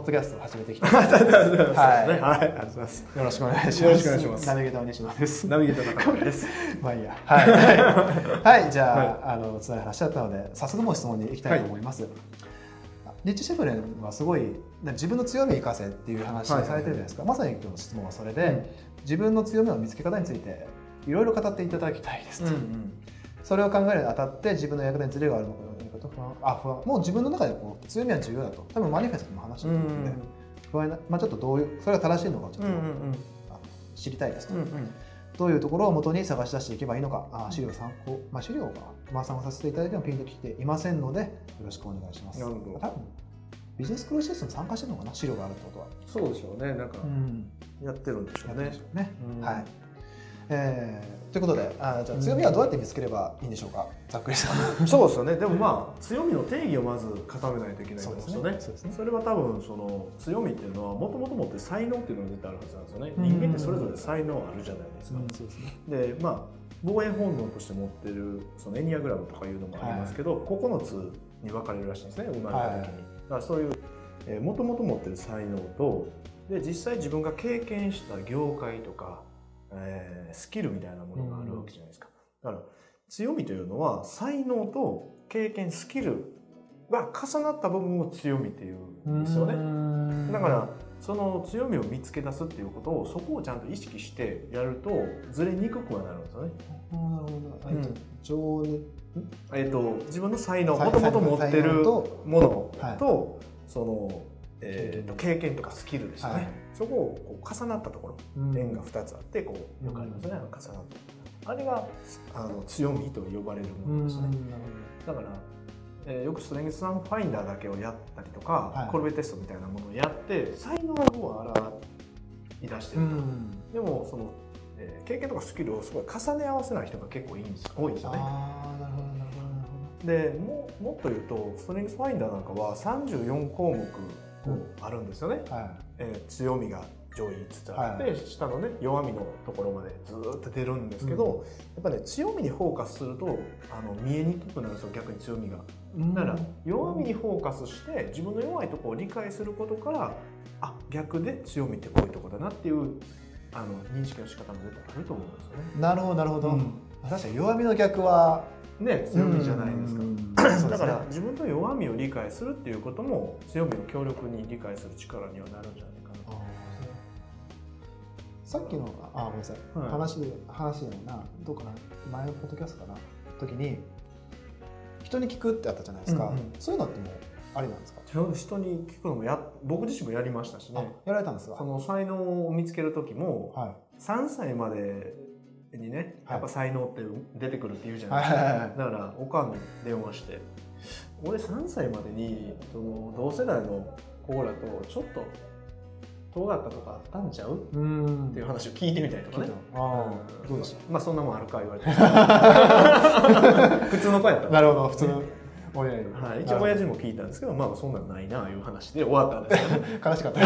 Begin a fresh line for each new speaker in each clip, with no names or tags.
ポッドキャストを始めていきた。い
はい、はい、ありがとうござい
はい
ます。
よろしくお願いします。
よろしくお願いします。
ナビゲーターの西野です。
ナビゲーターの中村です。
まあいいや。はい、はい、じゃあ,、
はい。
あのつらい話だったので早速もう質問に行きたいと思います、リッチ・シェフレンはすごい自分の強みを生かせっていう話をされてるじゃないですか、まさに今日の質問はそれで、
うん。
自分の強みの見つけ方についていろいろ語っていただきたいですと、
ん、
それを考えるにあたって自分の役割にズレがあるのかと不安。あ不安。もう自分の中でこう強みは重要だと。多分マニフェストでも話してると思うので、不安なまあ、ちょっとどういうそれが正しいのかちょっと、
うん、うん、
あ知りたいですと、
うん、
どういうところを元に探し出していけばいいのか。あ資料参考、まあ、資料が、まあ、参考させていただいてもピンときていませんのでよろしくお願いします。
なるほど。
多分ビジネスクローシステム参加してるのかな資料があるってことは、
そうでしょうね。なんか
ん、
やってるんでしょうね。
うね、
うん。
はいえーということであじゃあ強みはどうやって見つければいいんでしょうか、ざっくりさ
そうですよね。でもまあ強みの定義をまず固めないといけないと思うんですよね。
そ
れは多分その強みっていうのはもともと持ってる才能っていうのが絶対あるはずなんですよね。
うん。
人間ってそれぞれ才能あるじゃないですか。
そうですね。
でまあ防衛本能として持ってるそのエニアグラムとかいうのもありますけど、9つに分かれるらしいんですね生まれた時に、
はい。
だからそういうもともと持ってる才能とで実際自分が経験した業界とか、えースキルみたいなものがあるわけじゃないですか、だから強みというのは才能と経験スキルが重なった部分を強みっていうんですよね、
ね
だからその強みを見つけ出すっていうことをそこをちゃんと意識してやるとずれにくくはなるんですよね。
なるほど、えっと情熱。
えー、と自分の才能
才
もと。もと持って
才
るものと、
はい。
その、えー、と経験とかスキルですよね、
はい
そこをこう重なったところ。円が2つあってこうよくありますね、重なったあれがあの強みと呼ばれるものですね、だから、えーよくストレングスファインダーだけをやったりとか、
はい。
コルベテストみたいなものをやって才能を表い出してると、でもその、えー経験とかスキルをすごい重ね合わせない人が結構いいんです多いんですよね。
ああなるほどなるほど
でももっと言うとストレングスファインダーなんかは34項目あるんですよね、
どはい
えー強みが上位5つあって、
は
下のね弱みのところまでずーっと出るんですけど、やっぱね強みにフォーカスするとあの見えにくくなるんですよ逆に強みが。だから弱みにフォーカスして自分の弱いところを理解することからあ逆で強みってこういうところだなっていうあの認識の仕方も絶対あると思うんですよね。
なるほどなるほど、
うん
確かに弱みの逆は
ね強みじゃないですか。
うん
だから自分の弱みを理解するっていうことも強みを強力に理解する力にはなるんじゃないかなと。
さっきのあごめんなさい、
はい。
話で話じゃなどうかな。前のポッドキャストかな。時に人に聞くってあったじゃないですか、
うんうん。
そういうのってもうありなんですか、
人に聞くのもや僕自身もやりましたし
あ
ね。
やられたんですか？
その才能を見つける時も
はい。
3歳までにね
はい。
やっぱ才能って出てくるって言うじゃない。ですか。だからおかんに電話して俺3歳までにその同世代の子らとちょっと尖ったとかあったんちゃう？
うん。
っていう話を聞いてみたりとかね。
ああ、どうでし
まあそんなもんあるか言われて。普通の子やった
たなるほど普通の親に、
はい、一応親父にも聞いたんですけどまあそんなんないないう話で終わったんです
悲しかった。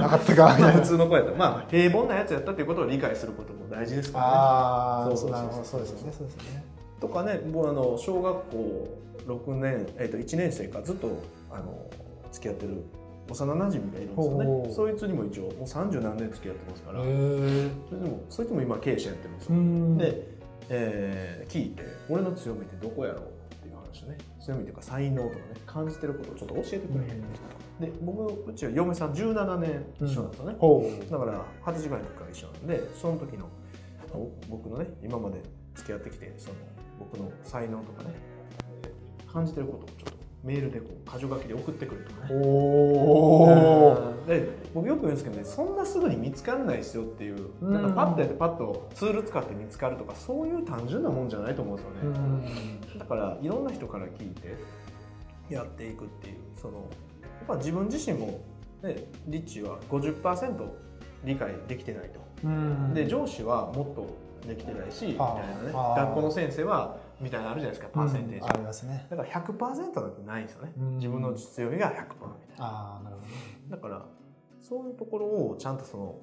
なかったか。
普通の子やったまあ平凡なやつやったっていうことを理解することも大事ですからね。
ああ
そう
なるほどそうですよねそうですよね。
とかね僕あの小学校6年、えっと1年生からずっとあの付き合ってる幼馴染がいるんですよね。そいつにも一応もう30何年付き合ってますから、それでもそいつも今経営者やってるんですよ、
ん。
で、えー聞いて俺の強みってどこやろうっていうね強みというか才能とかね感じてることをちょっと教えてくれへん、で僕うちは嫁さん17年一緒なんですよね、
ほ
だから二十歳ぐらいの時から一緒なんでその時のお僕のね今まで付き合ってきてその僕の才能とかね感じてることをちょっとメールでこう箇条書きで送ってくるとか
う
ね。
おお
で僕よく言うんですけどねそんなすぐに見つからないですよっていう
うん。
なんかパッとやってパッとツール使って見つかるとかそういう単純なもんじゃないと思うんですよね、だからいろんな人から聞いてやっていくっていうそのやっぱ自分自身も、ね、リッチは50%理解できてないと。
うん。
で上司はもっとできてないしみたい
あ
なね。
あ
学校の先生はみたいなのあるじゃないですかパーセンテージ、
うんありますね。
だから100%なんてないんですよね、
うん。
自分の強みが100%みたいな。
ああなるほどね。
だからそういうところをちゃんとその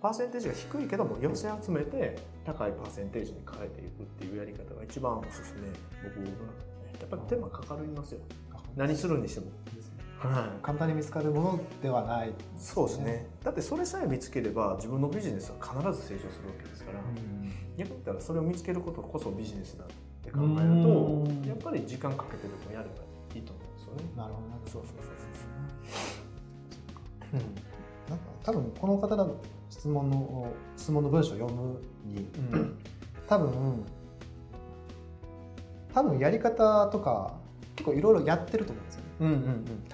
パーセンテージが低いけども寄せ集めて高いパーセンテージに変えていくっていうやり方が一番おすすめ僕は、ね、やっぱり手間かかりますよ。何するにしても、はい。
簡単に見つかるものではない、
そうですね。だってそれさえ見つければ自分のビジネスは必ず成長するわけですから、逆に言ったらそれを見つけることこそビジネスだって考える
うん
とやっぱり時間かけてでもやればいいと思うんですよね。
なるほどなるほど
そうそうそうそう
なんか多分この方の質問の質問の文章を読むに
そう。うん
多分多分やり方とか結構いろいろやってると思うんですよね。
うんうん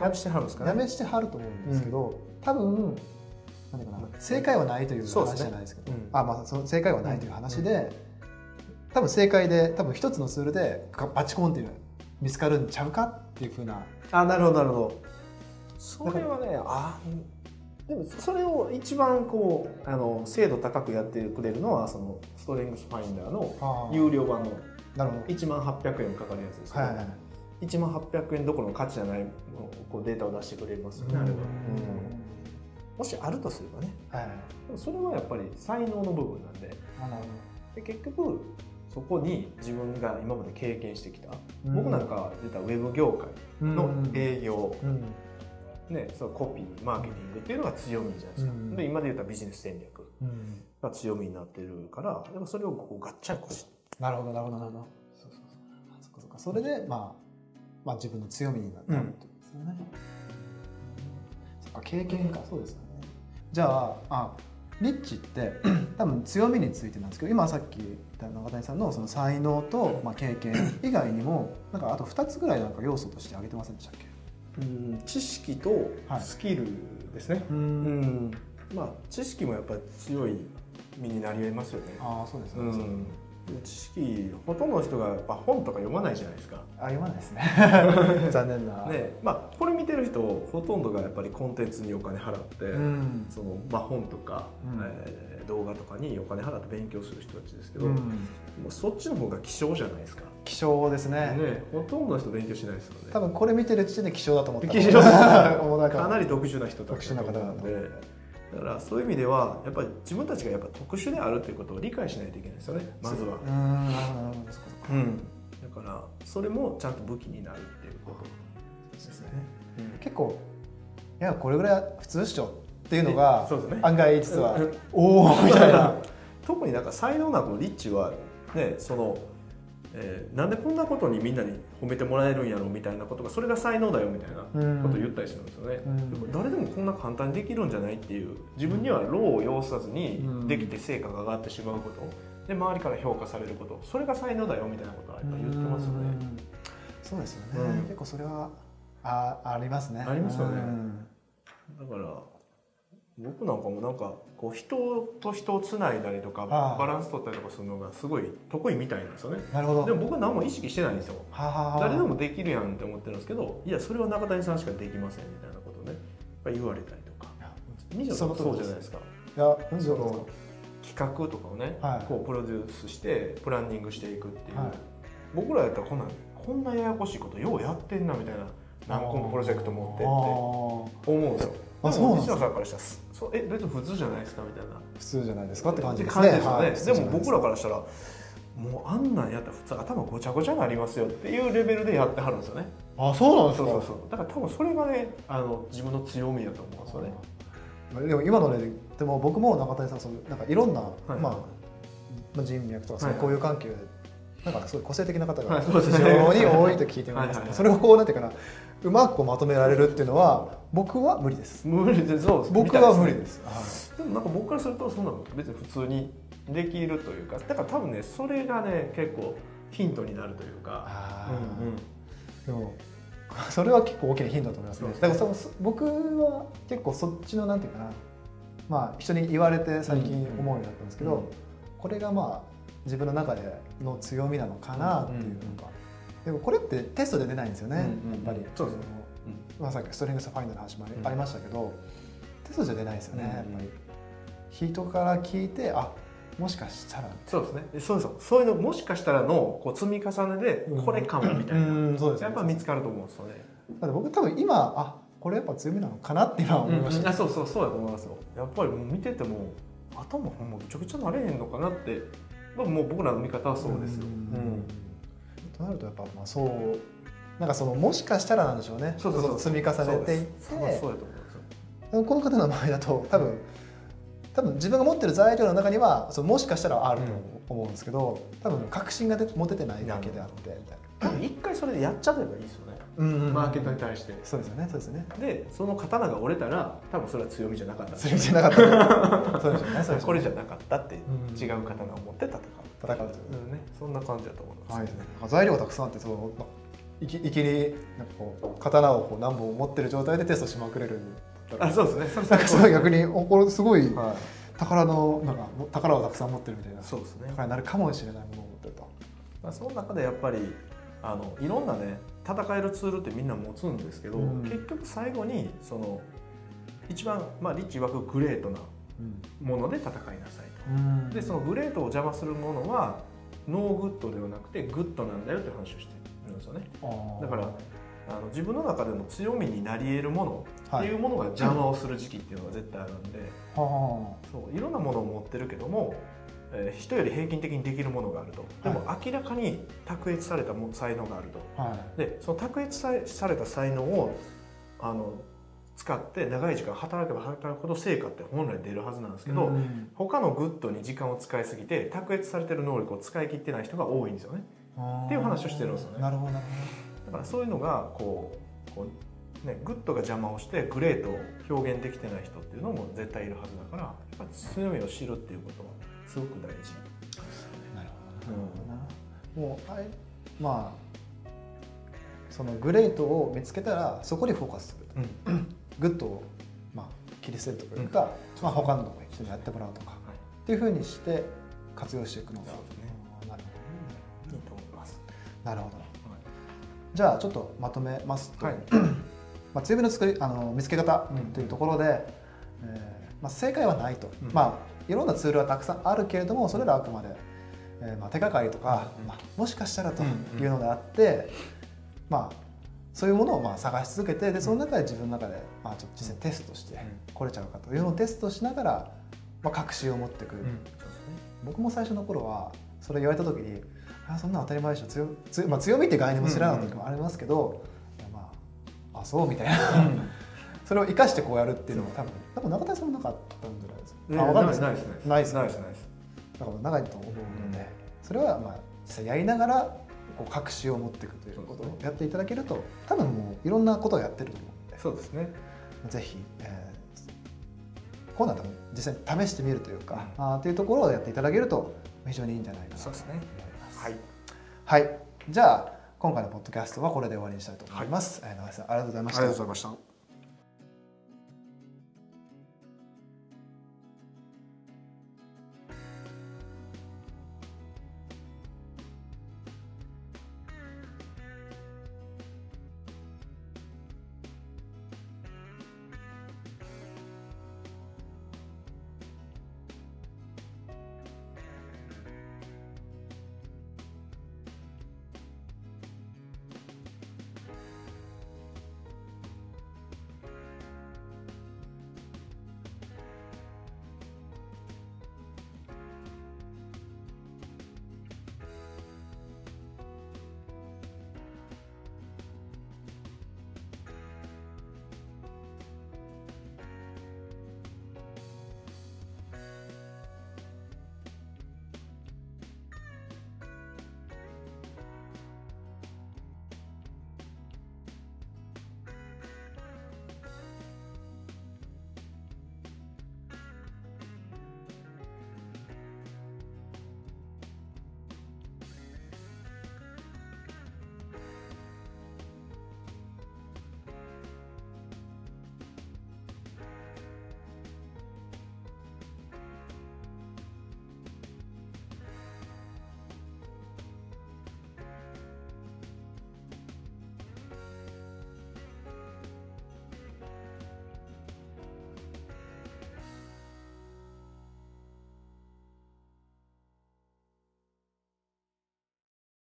うん。試してはるんですかね。
やめしてはると思うんですけど、多分なんかな。正解はないという話じゃないですけど、
うん。
あまあその正解はないという話で、多分正解で多分一つのツールでバチコンっていう見つかるんちゃうかっていうふうな。
あなるほどなるほど。それはねあでもそれを一番こうあの精度高くやってくれるのはそのストレングスファインダーの有料版の
なるほど。
1万800円かかるやつですけど、
はい。はいはい
1万800円どころの価値じゃないこうデータを出してくれますよね、あれは、うんもしあるとすればね。
はい。
それはやっぱり才能の部分なんで。で結局そこに自分が今まで経験してきた、
ど
僕なんか出たウェブ業界の営業、
うん。
ね、そのコピーマーケティングっていうのが強みじゃないですか、
うん。
で今で言ったビジネス戦略
うん。
が強みになってるからでもそれをこうガッチャンコして
なるほどなるほどなるほど。
そうそう
そっかそっか。それで、まあ、まあ自分の強みになったってことですよね、そっか経験か。そうですよねじゃああリッチって 多分強みについてなんですけど今さっき言った中谷さんのその才能と、まあ、経験以外にもなんかあと2つぐらいなんか要素として挙げてませんでしたっけ
うん知識と
はい。
スキルですね、
う
うん。んまあ知識もやっぱり強い身になり得ますよね、
ああそうですね、
うん、知識ほとんどの人がやっぱ本とか読まないじゃないですか。
あ読まないですね。残念な、
ねまあこれ見てる人ほとんどがやっぱりコンテンツにお金払って、
うん。
そのまあ、本とか、
うん。
えー動画とかにお金払って勉強する人たちですけど、
うん。
もうそっちの方が希少じゃないですか、
希少ですね。
ね、ほとんどの人勉強しないですよね。
多分これ見てる時点で希少だと思った。
希少 かなり特殊な人たち
だと思う
んでだからそういう意味ではやっぱり自分たちがやっぱ特殊であるということを理解しないといけないですよねまずは。
う、ん
だからそれもちゃんと武器になるっていうこと。ですね、
結構いやこれぐらい普通っしょっていうのが
そうですね。
案外実は
うん。
おおみたいな。
特になんか才能なこのリッチはねその、えーなんでこんなことにみんなに褒めてもらえるんやろみたいなことがそれが才能だよみたいなことを言ったりするんですよね、
うん。
誰でもこんな簡単にできるんじゃないっていう自分には労を要さずに
うん。
できて成果が上がってしまうこと。で周りから評価されること。それが才能だよみたいなことはやっぱ言ってますよね。
うん。そうですよね、
うん。
結構それはあありますね。
ありますよね。
うん。
だから僕なんかもなんかこう人と人をつないだりとかバランス取ったりとかするのがすごい得意みたいなんですよね。
なるほど。
でも僕は何も意識してないんですよ。誰でもできるやんって思ってるんですけどいやそれは中谷さんしかできませんみたいなことをね言われたりとか。
いや。
そうじゃないですか。
いや
その企画とかをね、
はい。
こうプロデュースしてプランニングしていくっていう、
はい。
僕らやったらこんなんこんなややこしいことようやってんなみたいな何個もプロジェクト持ってって思うんですよ
あそう
西野さんからしたらすそうえ別に普通じゃないですかみたいな。
普通じゃないですか？って感じです
感
ね
じでね、
はい。
でも僕らからしたらもうあんなんやったら普通頭ごちゃごちゃになりますよっていうレベルでやってはるんですよね。
あそうなんですか？
そうそうそう。だから多分それがねあの自分の強みだと思うんですよね。
でも今のねでも僕も中谷さんそのなんかいろんな、
い。
まあまあ人脈とかそういう
はい
交友関係でなんかすごい個性的な方が非
ね。
常に多いと聞いてます。
はいはいはい。
けどそれをこうなんていうかなうまくこうまとめられるっていうのは僕は無理です。
無理でそうです
僕は無理
み
です
でもなんか僕からするとそんなの別に普通にできるというかだから多分ねそれがね結構ヒントになるというか。
あ
うんうん。
ーでも それは結構大きなヒントだと思いますね。だからそ僕は結構そっちのなんていうかな。まあ人に言われて最近思うようになったんですけど、
うん。
これがまあ自分の中での強みなのかなっていうのが、でもこれってテストで出ないんですよね、
うん
やっぱり。
そうですね。
のまあ、さっきストリングスファインダーの話もありましたけどテストじゃ出ないですよね、
うん
やっぱり。人から聞いてあもしかしたら
そうですね。そうそうそういうのもしかしたらのこう積み重ねでこれかもみたいな、
うんそうですね。
やっぱ見つかると思うんですよね。
だって僕多分今あこれやっぱ強みなのかなって今は思いました、
あそうそうそうだと思いますよ。やっぱりもう見てても頭ほんまぐちゃぐちゃなれへんのかなって、まあ、もう僕らの見方はそうですよ。
うん。となるとやっぱまあそうなんかそのもしかしたらなんでしょうね。
そうそう
積み重ねていって。
そうです。そうだと思うんですよ。
この方の場合だと多分多分自分が持ってる材料の中にはそのもしかしたらあると思うん。ですけど、多分確信がで持ててないだけであってみたい
多分一回それでやっちゃえばいいですよね、
な、うん
マーケットに対して。
そうですよねそうですよね。
でその刀が折れたら多分それは強みじゃなかった。
それじゃなかった。そうですよねそうですよね。
これじゃなかったって
うん
違う刀を持って戦う、
戦うという
うんね、そんな感じだと思います、
はい、材料がたくさんあってそうまいきいきりなんかこう刀をこう何本持ってる状態でテストしまくれる
あそうですね。それ
なんかすごい逆におこれすごい
はい。
宝のなんかも宝をたくさん持ってるみたいな。
そうですね、
宝になるかもしれないものを持ってると。
まあ、その中でやっぱりあのいろんなね戦えるツールってみんな持つんですけど、
うん。
結局最後にその一番、まあ、リッチ曰くグレートなもので戦いなさいと。でその great を邪魔するものは no good ではなくて good なんだよって話をしてるんですよね。だからあの自分の中でも強みになり得るものっていうものが邪魔をする時期っていうのが絶対あるんで、
は
そういろんなものを持ってるけども、えー人より平均的にできるものがあると。でも明らかに卓越されたも才能があると。
あはい。
でその卓越さされた才能をあの使って長い時間働けば働くほど成果って本来出るはずなんですけど、
うん。
他の good に時間を使いすぎて卓越されてる能力を使い切ってない人が多いんですよね。っていう話をしてるんですよね。
なるほど。
だからそういうのがこうこう、ね、 good が邪魔をして great を表現できてない人っていうのも絶対いるはずだからやっぱ強みを知るっていうことはすごく大事。
ほど。なるほど。なもうあれまあその great を見つけたらそこにフォーカスする
うん。
good をまあ切り捨てると。いうか、まあ他の人にやってもらうとか、っていうふうにして活用していくのがなる
いいと思います
ほど。なるほど。じゃあちょっとまとめますと、
はい
まあ、強みの作りあの見つけ方
うん
というところで、えーまあ、正解はないと、
うん
まあいろんなツールはたくさんあるけれどもそれらはあくまで、えーまあ、手がかりとか、
うん
まあ、もしかしたらと
うん
いうのであって、まあそういうものをまあ探し続けてでその中で自分の中で、まあ、ちょっと実際にテストして、これちゃうかと。いうのをテストしながら、まあ、確信を持ってくる、
そうですね
僕も最初の頃はそれ言われた時にあそんなの当たり前でしょ。強強,、まあ、強みって概念も知らなかった時もありますけど、まああそうみたいなそれを生かしてこうやるっていうのは多分多分中谷さんもなかったんじゃないですか、
うん。
あ分かんないです。
ないですないです
ないです
ないですないです。
だから長いと思うので、それはまあ実際やりながらこう確信を持っていくということをやっていただけると多分もういろんなことをやってると思うので
そうですね。
ぜひ、えー、こうなったら実際に試してみるというか、あーっていうところをやっていただけると非常にいいんじゃないかなと思います。
はい。
はい、じゃあ今回のポッドキャストはこれで終わりにしたいと思います。えー長井さんありがとうございました。
ありがとうございました